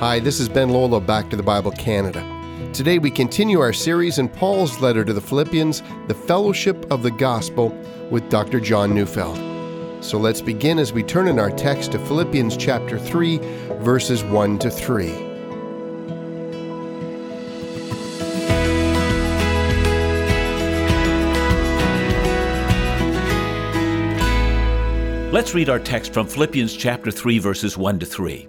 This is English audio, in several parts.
Hi, this is Ben Lolo, Back to the Bible Canada. Today we continue our series in Paul's letter to the Philippians, The Fellowship of the Gospel, with Dr. John Neufeld. So let's begin as we turn in our text to Philippians chapter 3, verses 1 to 3. Let's read our text from Philippians chapter 3 verses 1 to 3.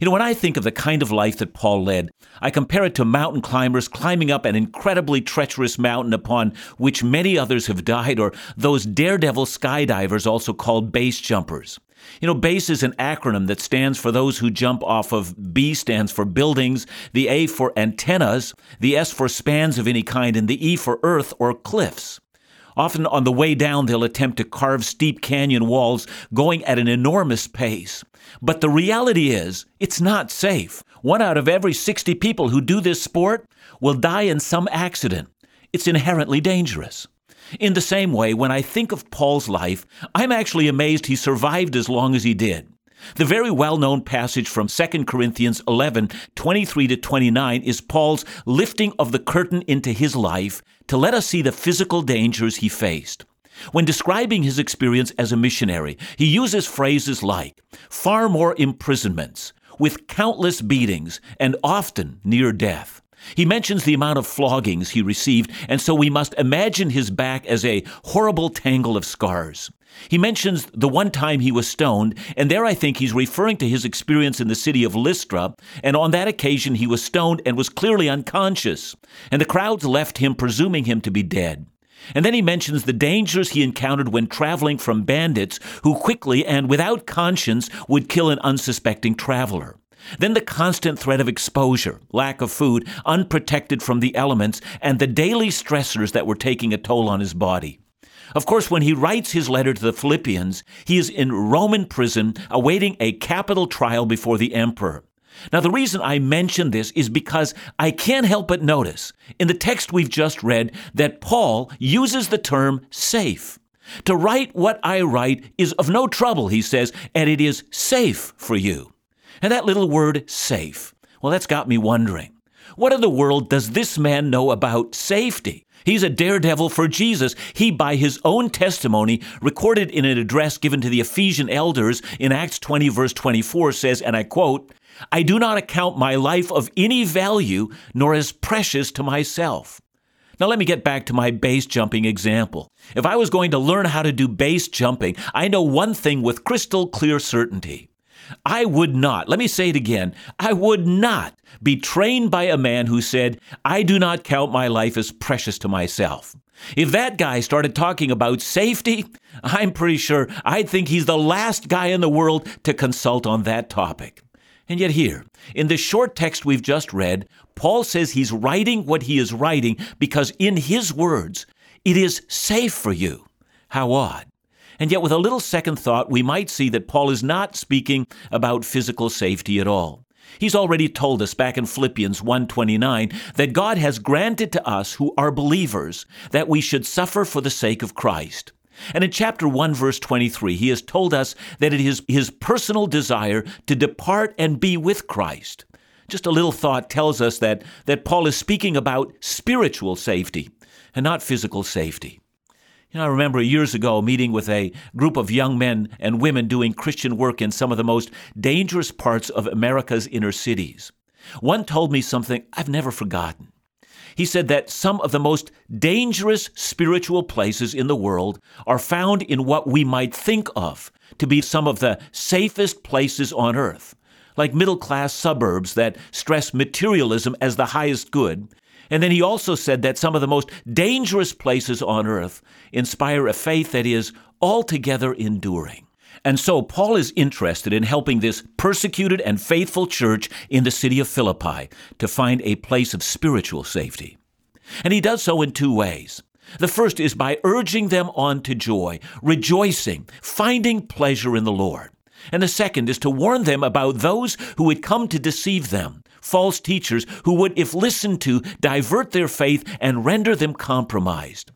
You know, when I think of the kind of life that Paul led, I compare it to mountain climbers climbing up an incredibly treacherous mountain upon which many others have died, or those daredevil skydivers, also called base jumpers. You know, BASE is an acronym that stands for those who jump off of B stands for buildings, the A for antennas, the S for spans of any kind, and the E for earth or cliffs. Often on the way down, they'll attempt to carve steep canyon walls going at an enormous pace. But the reality is, it's not safe. One out of every 60 people who do this sport will die in some accident. It's inherently dangerous. In the same way, when I think of Paul's life, I'm actually amazed he survived as long as he did. The very well known passage from 2 Corinthians 11 23 to 29 is Paul's lifting of the curtain into his life to let us see the physical dangers he faced. When describing his experience as a missionary, he uses phrases like far more imprisonments, with countless beatings, and often near death. He mentions the amount of floggings he received, and so we must imagine his back as a horrible tangle of scars. He mentions the one time he was stoned, and there I think he's referring to his experience in the city of Lystra, and on that occasion he was stoned and was clearly unconscious, and the crowds left him, presuming him to be dead. And then he mentions the dangers he encountered when traveling from bandits who quickly and without conscience would kill an unsuspecting traveler. Then the constant threat of exposure, lack of food, unprotected from the elements, and the daily stressors that were taking a toll on his body. Of course, when he writes his letter to the Philippians, he is in Roman prison awaiting a capital trial before the emperor. Now, the reason I mention this is because I can't help but notice in the text we've just read that Paul uses the term safe. To write what I write is of no trouble, he says, and it is safe for you. And that little word, safe, well, that's got me wondering. What in the world does this man know about safety? He's a daredevil for Jesus. He, by his own testimony, recorded in an address given to the Ephesian elders in Acts 20, verse 24, says, and I quote, I do not account my life of any value, nor as precious to myself. Now, let me get back to my base jumping example. If I was going to learn how to do base jumping, I know one thing with crystal clear certainty. I would not, let me say it again, I would not be trained by a man who said, I do not count my life as precious to myself. If that guy started talking about safety, I'm pretty sure I'd think he's the last guy in the world to consult on that topic. And yet, here, in the short text we've just read, Paul says he's writing what he is writing because, in his words, it is safe for you. How odd. And yet, with a little second thought, we might see that Paul is not speaking about physical safety at all. He's already told us back in Philippians 1:29 that God has granted to us who are believers that we should suffer for the sake of Christ. And in chapter 1 verse 23, he has told us that it is his personal desire to depart and be with Christ. Just a little thought tells us that that Paul is speaking about spiritual safety and not physical safety. You know, I remember years ago meeting with a group of young men and women doing Christian work in some of the most dangerous parts of America's inner cities. One told me something I've never forgotten. He said that some of the most dangerous spiritual places in the world are found in what we might think of to be some of the safest places on earth, like middle class suburbs that stress materialism as the highest good and then he also said that some of the most dangerous places on earth inspire a faith that is altogether enduring. And so Paul is interested in helping this persecuted and faithful church in the city of Philippi to find a place of spiritual safety. And he does so in two ways. The first is by urging them on to joy, rejoicing, finding pleasure in the Lord. And the second is to warn them about those who would come to deceive them, false teachers who would, if listened to, divert their faith and render them compromised.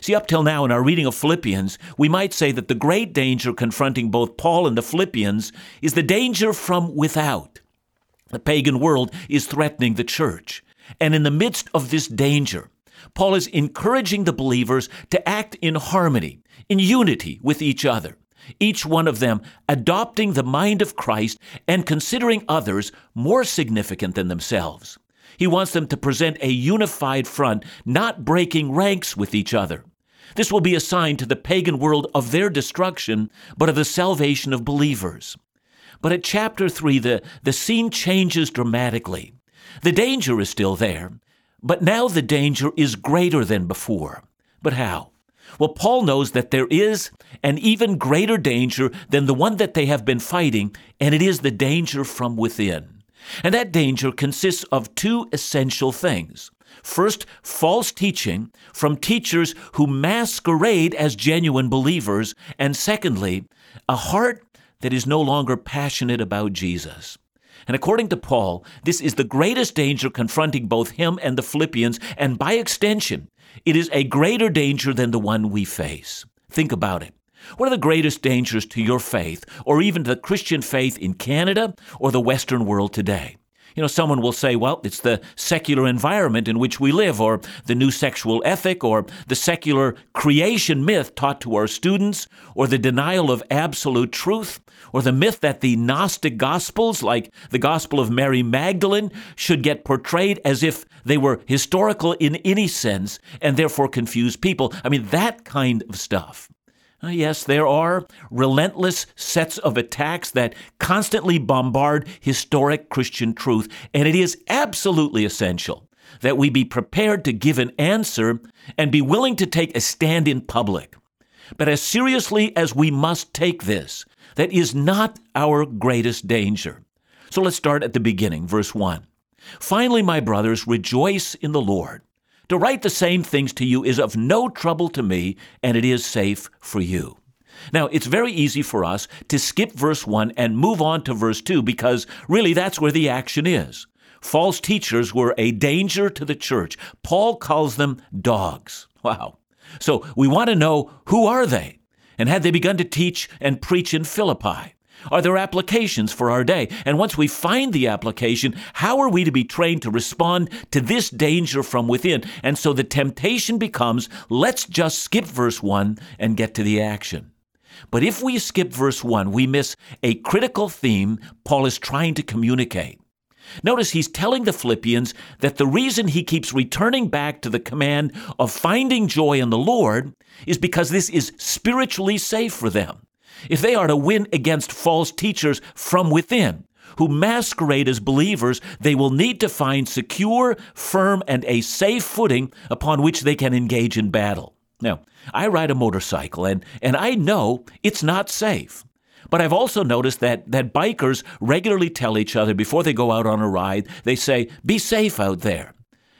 See, up till now in our reading of Philippians, we might say that the great danger confronting both Paul and the Philippians is the danger from without. The pagan world is threatening the church. And in the midst of this danger, Paul is encouraging the believers to act in harmony, in unity with each other, each one of them adopting the mind of Christ and considering others more significant than themselves. He wants them to present a unified front, not breaking ranks with each other. This will be a sign to the pagan world of their destruction, but of the salvation of believers. But at chapter 3, the, the scene changes dramatically. The danger is still there, but now the danger is greater than before. But how? Well, Paul knows that there is an even greater danger than the one that they have been fighting, and it is the danger from within. And that danger consists of two essential things. First, false teaching from teachers who masquerade as genuine believers. And secondly, a heart that is no longer passionate about Jesus. And according to Paul, this is the greatest danger confronting both him and the Philippians, and by extension, it is a greater danger than the one we face. Think about it. What are the greatest dangers to your faith, or even to the Christian faith in Canada or the Western world today? You know, someone will say, well, it's the secular environment in which we live, or the new sexual ethic, or the secular creation myth taught to our students, or the denial of absolute truth, or the myth that the Gnostic Gospels, like the Gospel of Mary Magdalene, should get portrayed as if they were historical in any sense and therefore confuse people. I mean, that kind of stuff. Uh, yes, there are relentless sets of attacks that constantly bombard historic Christian truth, and it is absolutely essential that we be prepared to give an answer and be willing to take a stand in public. But as seriously as we must take this, that is not our greatest danger. So let's start at the beginning, verse 1. Finally, my brothers, rejoice in the Lord. To write the same things to you is of no trouble to me, and it is safe for you. Now, it's very easy for us to skip verse 1 and move on to verse 2 because really that's where the action is. False teachers were a danger to the church. Paul calls them dogs. Wow. So we want to know who are they? And had they begun to teach and preach in Philippi? Are there applications for our day? And once we find the application, how are we to be trained to respond to this danger from within? And so the temptation becomes let's just skip verse 1 and get to the action. But if we skip verse 1, we miss a critical theme Paul is trying to communicate. Notice he's telling the Philippians that the reason he keeps returning back to the command of finding joy in the Lord is because this is spiritually safe for them if they are to win against false teachers from within, who masquerade as believers, they will need to find secure, firm, and a safe footing upon which they can engage in battle. Now, I ride a motorcycle and, and I know it's not safe. But I've also noticed that, that bikers regularly tell each other before they go out on a ride, they say, be safe out there.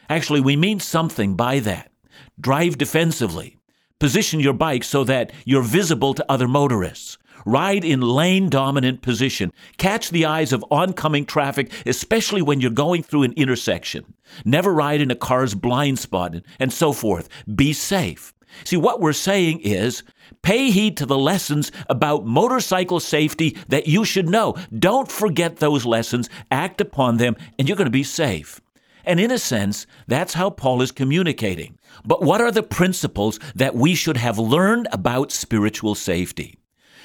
Actually, we mean something by that. Drive defensively. Position your bike so that you're visible to other motorists. Ride in lane dominant position. Catch the eyes of oncoming traffic, especially when you're going through an intersection. Never ride in a car's blind spot and so forth. Be safe. See, what we're saying is pay heed to the lessons about motorcycle safety that you should know. Don't forget those lessons, act upon them, and you're going to be safe. And in a sense, that's how Paul is communicating. But what are the principles that we should have learned about spiritual safety?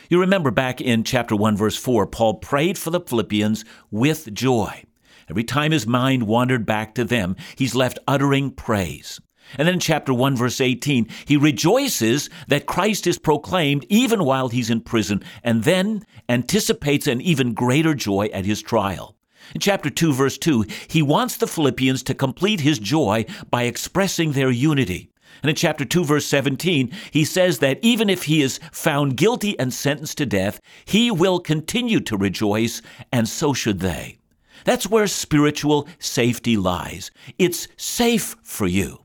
You remember back in chapter 1, verse 4, Paul prayed for the Philippians with joy. Every time his mind wandered back to them, he's left uttering praise. And then in chapter 1, verse 18, he rejoices that Christ is proclaimed even while he's in prison, and then anticipates an even greater joy at his trial. In chapter 2, verse 2, he wants the Philippians to complete his joy by expressing their unity. And in chapter 2, verse 17, he says that even if he is found guilty and sentenced to death, he will continue to rejoice, and so should they. That's where spiritual safety lies. It's safe for you.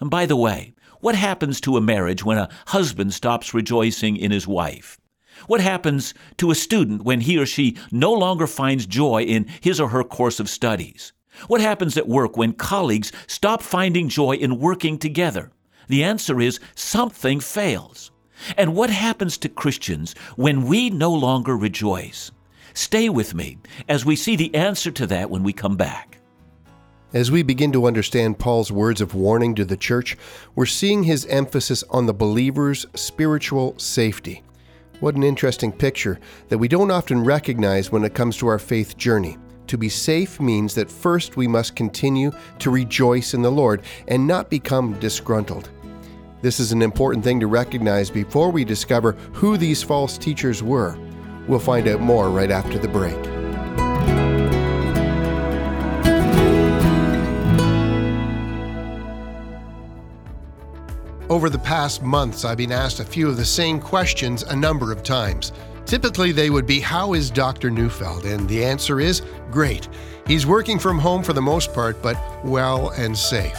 And by the way, What happens to a marriage when a husband stops rejoicing in his wife? What happens to a student when he or she no longer finds joy in his or her course of studies? What happens at work when colleagues stop finding joy in working together? The answer is something fails. And what happens to Christians when we no longer rejoice? Stay with me as we see the answer to that when we come back. As we begin to understand Paul's words of warning to the church, we're seeing his emphasis on the believer's spiritual safety. What an interesting picture that we don't often recognize when it comes to our faith journey. To be safe means that first we must continue to rejoice in the Lord and not become disgruntled. This is an important thing to recognize before we discover who these false teachers were. We'll find out more right after the break. Over the past months, I've been asked a few of the same questions a number of times. Typically, they would be How is Dr. Neufeld? And the answer is Great. He's working from home for the most part, but well and safe.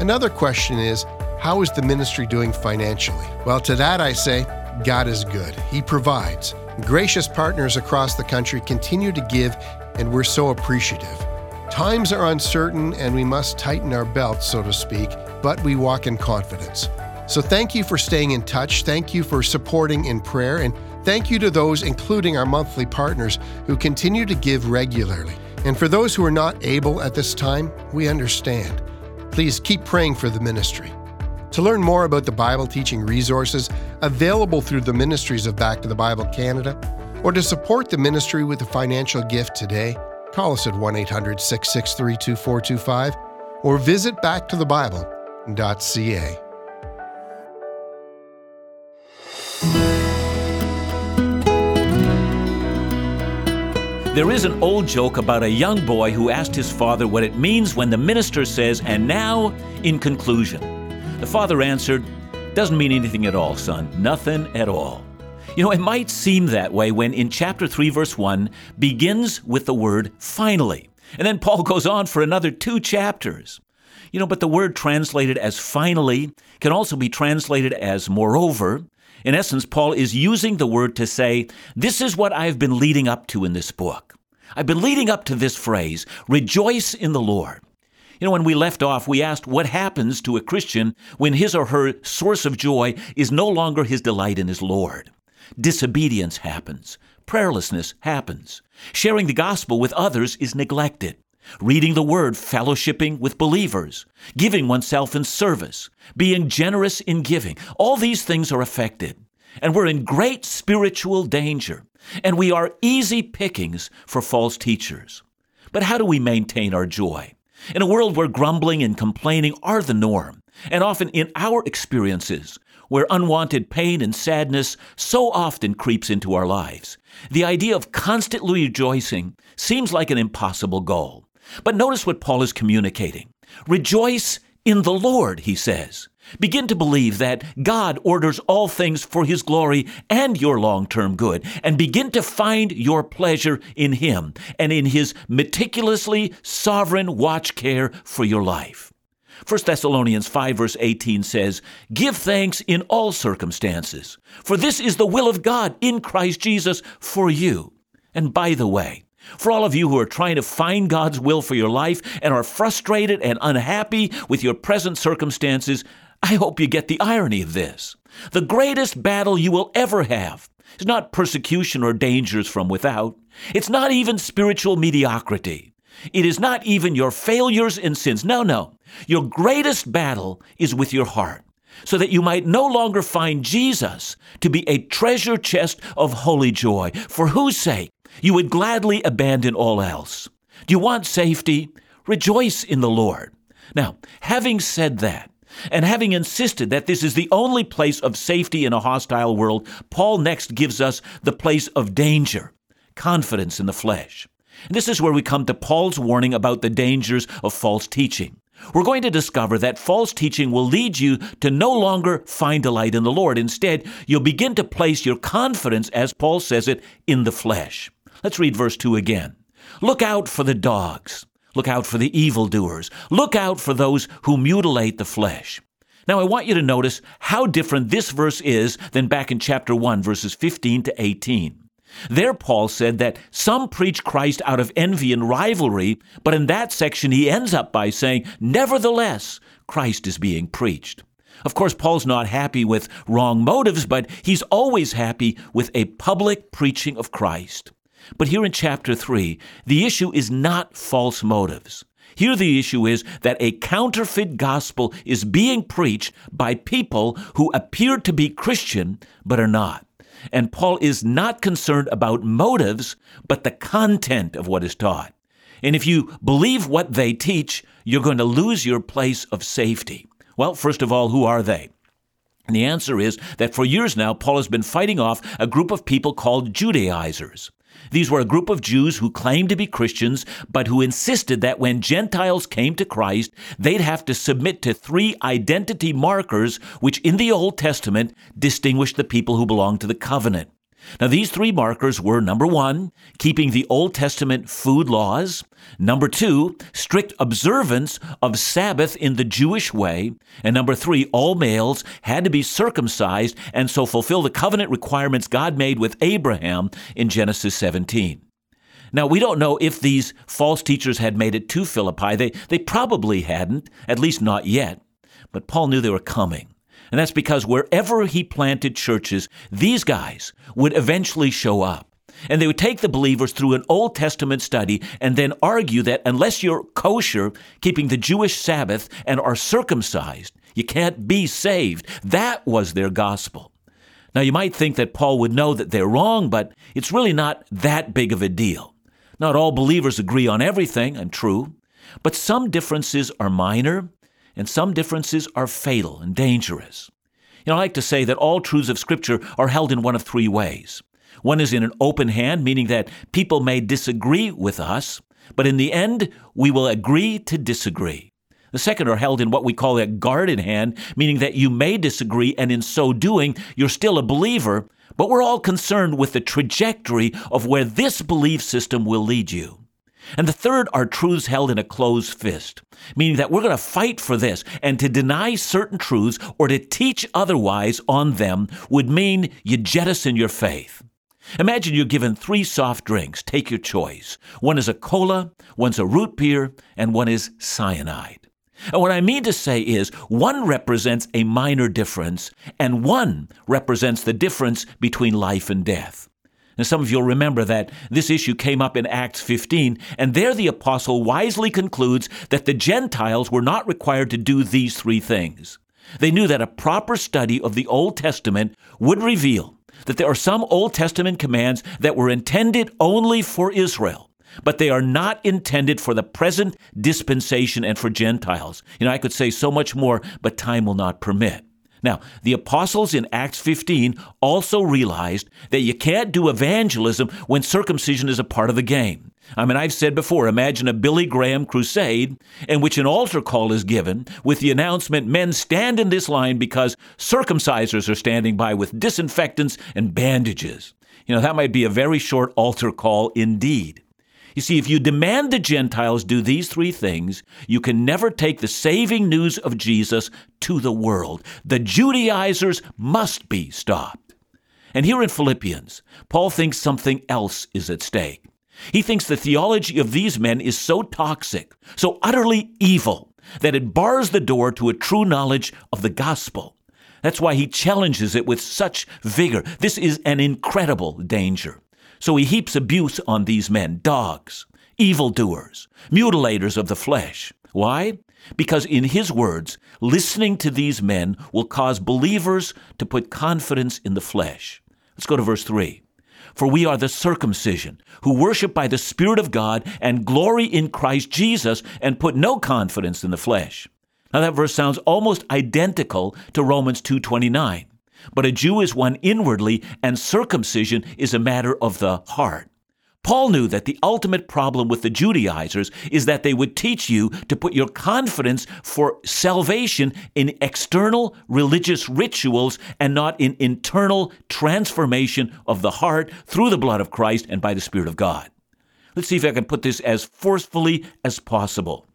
Another question is How is the ministry doing financially? Well, to that I say, God is good. He provides. Gracious partners across the country continue to give, and we're so appreciative. Times are uncertain, and we must tighten our belts, so to speak, but we walk in confidence. So thank you for staying in touch. Thank you for supporting in prayer. And thank you to those, including our monthly partners, who continue to give regularly. And for those who are not able at this time, we understand. Please keep praying for the ministry. To learn more about the Bible teaching resources available through the ministries of Back to the Bible Canada, or to support the ministry with a financial gift today, call us at 1 800 663 2425 or visit backtothebible.ca. There is an old joke about a young boy who asked his father what it means when the minister says, and now, in conclusion. The father answered, Doesn't mean anything at all, son. Nothing at all. You know, it might seem that way when in chapter 3, verse 1 begins with the word finally. And then Paul goes on for another two chapters. You know, but the word translated as finally can also be translated as moreover, in essence, Paul is using the word to say, This is what I've been leading up to in this book. I've been leading up to this phrase, rejoice in the Lord. You know, when we left off, we asked what happens to a Christian when his or her source of joy is no longer his delight in his Lord. Disobedience happens. Prayerlessness happens. Sharing the gospel with others is neglected reading the Word, fellowshipping with believers, giving oneself in service, being generous in giving. All these things are affected. And we're in great spiritual danger. And we are easy pickings for false teachers. But how do we maintain our joy? In a world where grumbling and complaining are the norm, and often in our experiences, where unwanted pain and sadness so often creeps into our lives, the idea of constantly rejoicing seems like an impossible goal. But notice what Paul is communicating. Rejoice in the Lord, he says. Begin to believe that God orders all things for His glory and your long term good, and begin to find your pleasure in Him and in His meticulously sovereign watch care for your life. 1 Thessalonians 5, verse 18 says, Give thanks in all circumstances, for this is the will of God in Christ Jesus for you. And by the way, for all of you who are trying to find God's will for your life and are frustrated and unhappy with your present circumstances, I hope you get the irony of this. The greatest battle you will ever have is not persecution or dangers from without. It's not even spiritual mediocrity. It is not even your failures and sins. No, no. Your greatest battle is with your heart, so that you might no longer find Jesus to be a treasure chest of holy joy, for whose sake you would gladly abandon all else. Do you want safety? Rejoice in the Lord. Now, having said that, and having insisted that this is the only place of safety in a hostile world, Paul next gives us the place of danger confidence in the flesh. And this is where we come to Paul's warning about the dangers of false teaching. We're going to discover that false teaching will lead you to no longer find delight in the Lord. Instead, you'll begin to place your confidence, as Paul says it, in the flesh. Let's read verse 2 again. Look out for the dogs. Look out for the evildoers. Look out for those who mutilate the flesh. Now, I want you to notice how different this verse is than back in chapter 1, verses 15 to 18. There, Paul said that some preach Christ out of envy and rivalry, but in that section, he ends up by saying, Nevertheless, Christ is being preached. Of course, Paul's not happy with wrong motives, but he's always happy with a public preaching of Christ. But here in chapter 3, the issue is not false motives. Here, the issue is that a counterfeit gospel is being preached by people who appear to be Christian but are not. And Paul is not concerned about motives, but the content of what is taught. And if you believe what they teach, you're going to lose your place of safety. Well, first of all, who are they? And the answer is that for years now, Paul has been fighting off a group of people called Judaizers. These were a group of Jews who claimed to be Christians, but who insisted that when Gentiles came to Christ, they'd have to submit to three identity markers, which in the Old Testament distinguished the people who belonged to the covenant. Now, these three markers were number one, keeping the Old Testament food laws, number two, strict observance of Sabbath in the Jewish way, and number three, all males had to be circumcised and so fulfill the covenant requirements God made with Abraham in Genesis 17. Now, we don't know if these false teachers had made it to Philippi. They, they probably hadn't, at least not yet. But Paul knew they were coming. And that's because wherever he planted churches, these guys would eventually show up. And they would take the believers through an Old Testament study and then argue that unless you're kosher, keeping the Jewish Sabbath, and are circumcised, you can't be saved. That was their gospel. Now, you might think that Paul would know that they're wrong, but it's really not that big of a deal. Not all believers agree on everything, and true, but some differences are minor and some differences are fatal and dangerous. You know, I like to say that all truths of Scripture are held in one of three ways. One is in an open hand, meaning that people may disagree with us, but in the end, we will agree to disagree. The second are held in what we call a guarded hand, meaning that you may disagree, and in so doing, you're still a believer, but we're all concerned with the trajectory of where this belief system will lead you. And the third are truths held in a closed fist, meaning that we're going to fight for this, and to deny certain truths or to teach otherwise on them would mean you jettison your faith. Imagine you're given three soft drinks. Take your choice. One is a cola, one's a root beer, and one is cyanide. And what I mean to say is one represents a minor difference, and one represents the difference between life and death. And some of you'll remember that this issue came up in Acts 15, and there the apostle wisely concludes that the Gentiles were not required to do these three things. They knew that a proper study of the Old Testament would reveal that there are some Old Testament commands that were intended only for Israel, but they are not intended for the present dispensation and for Gentiles. You know, I could say so much more, but time will not permit. Now, the apostles in Acts 15 also realized that you can't do evangelism when circumcision is a part of the game. I mean, I've said before, imagine a Billy Graham crusade in which an altar call is given with the announcement men stand in this line because circumcisers are standing by with disinfectants and bandages. You know, that might be a very short altar call indeed. You see, if you demand the Gentiles do these three things, you can never take the saving news of Jesus to the world. The Judaizers must be stopped. And here in Philippians, Paul thinks something else is at stake. He thinks the theology of these men is so toxic, so utterly evil, that it bars the door to a true knowledge of the gospel. That's why he challenges it with such vigor. This is an incredible danger. So he heaps abuse on these men dogs, evildoers, mutilators of the flesh. Why? Because, in his words, listening to these men will cause believers to put confidence in the flesh. Let's go to verse 3. For we are the circumcision, who worship by the Spirit of God and glory in Christ Jesus and put no confidence in the flesh. Now that verse sounds almost identical to Romans 2:29. But a Jew is one inwardly, and circumcision is a matter of the heart. Paul knew that the ultimate problem with the Judaizers is that they would teach you to put your confidence for salvation in external religious rituals and not in internal transformation of the heart through the blood of Christ and by the Spirit of God. Let's see if I can put this as forcefully as possible.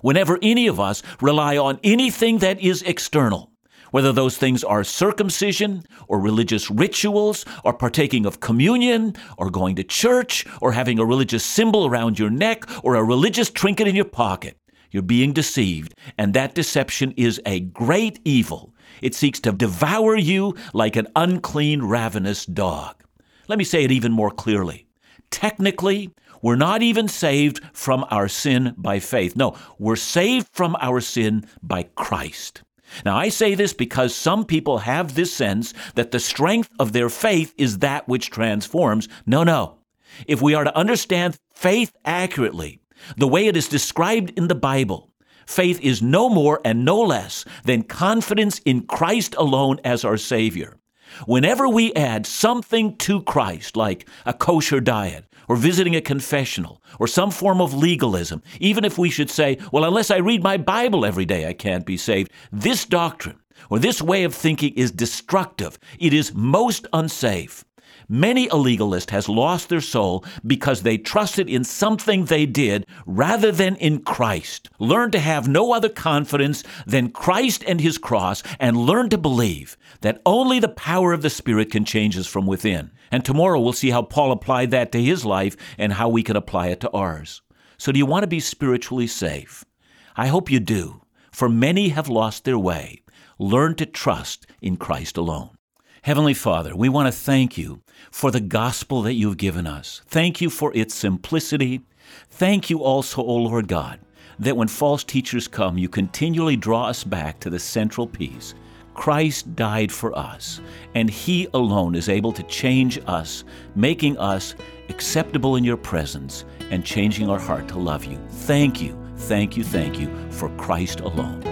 whenever any of us rely on anything that is external whether those things are circumcision or religious rituals or partaking of communion or going to church or having a religious symbol around your neck or a religious trinket in your pocket. You're being deceived, and that deception is a great evil. It seeks to devour you like an unclean, ravenous dog. Let me say it even more clearly. Technically, we're not even saved from our sin by faith. No, we're saved from our sin by Christ. Now, I say this because some people have this sense that the strength of their faith is that which transforms. No, no. If we are to understand faith accurately, the way it is described in the Bible, faith is no more and no less than confidence in Christ alone as our Savior. Whenever we add something to Christ, like a kosher diet, or visiting a confessional, or some form of legalism, even if we should say, well, unless I read my Bible every day, I can't be saved, this doctrine or this way of thinking is destructive. It is most unsafe. Many a legalist has lost their soul because they trusted in something they did rather than in Christ. Learn to have no other confidence than Christ and his cross, and learn to believe that only the power of the Spirit can change us from within. And tomorrow we'll see how Paul applied that to his life and how we can apply it to ours. So, do you want to be spiritually safe? I hope you do, for many have lost their way. Learn to trust in Christ alone. Heavenly Father, we want to thank you for the gospel that you've given us. Thank you for its simplicity. Thank you also, O Lord God, that when false teachers come, you continually draw us back to the central piece. Christ died for us, and He alone is able to change us, making us acceptable in your presence and changing our heart to love you. Thank you, thank you, thank you for Christ alone.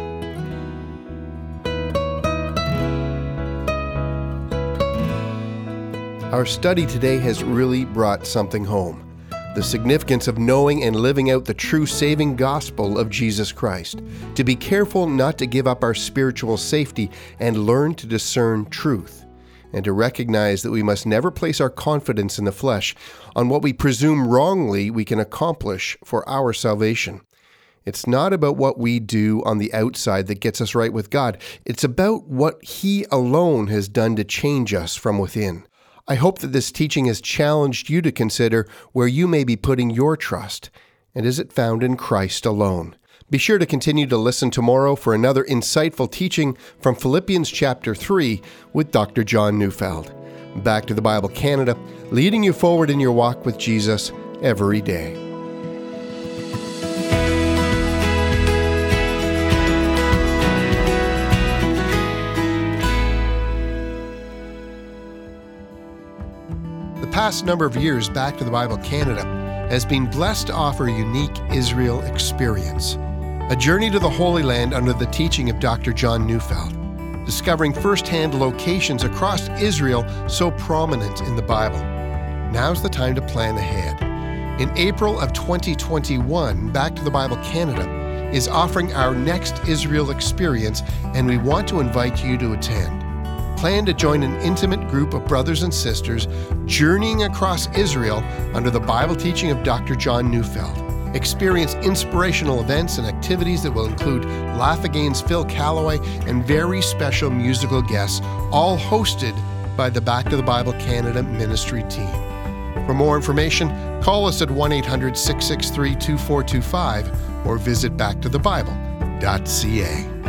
Our study today has really brought something home the significance of knowing and living out the true saving gospel of Jesus Christ, to be careful not to give up our spiritual safety and learn to discern truth, and to recognize that we must never place our confidence in the flesh on what we presume wrongly we can accomplish for our salvation. It's not about what we do on the outside that gets us right with God. It's about what He alone has done to change us from within. I hope that this teaching has challenged you to consider where you may be putting your trust, and is it found in Christ alone? Be sure to continue to listen tomorrow for another insightful teaching from Philippians chapter 3 with Dr. John Neufeld. Back to the Bible Canada, leading you forward in your walk with Jesus every day. Past number of years, Back to the Bible Canada has been blessed to offer a unique Israel experience a journey to the Holy Land under the teaching of Dr. John Neufeld, discovering firsthand locations across Israel so prominent in the Bible. Now's the time to plan ahead. In April of 2021, Back to the Bible Canada is offering our next Israel experience, and we want to invite you to attend plan to join an intimate group of brothers and sisters journeying across Israel under the Bible teaching of Dr. John Neufeld. Experience inspirational events and activities that will include Laugh Again's Phil Callaway and very special musical guests, all hosted by the Back to the Bible Canada ministry team. For more information, call us at 1 800 663 2425 or visit backtothebible.ca.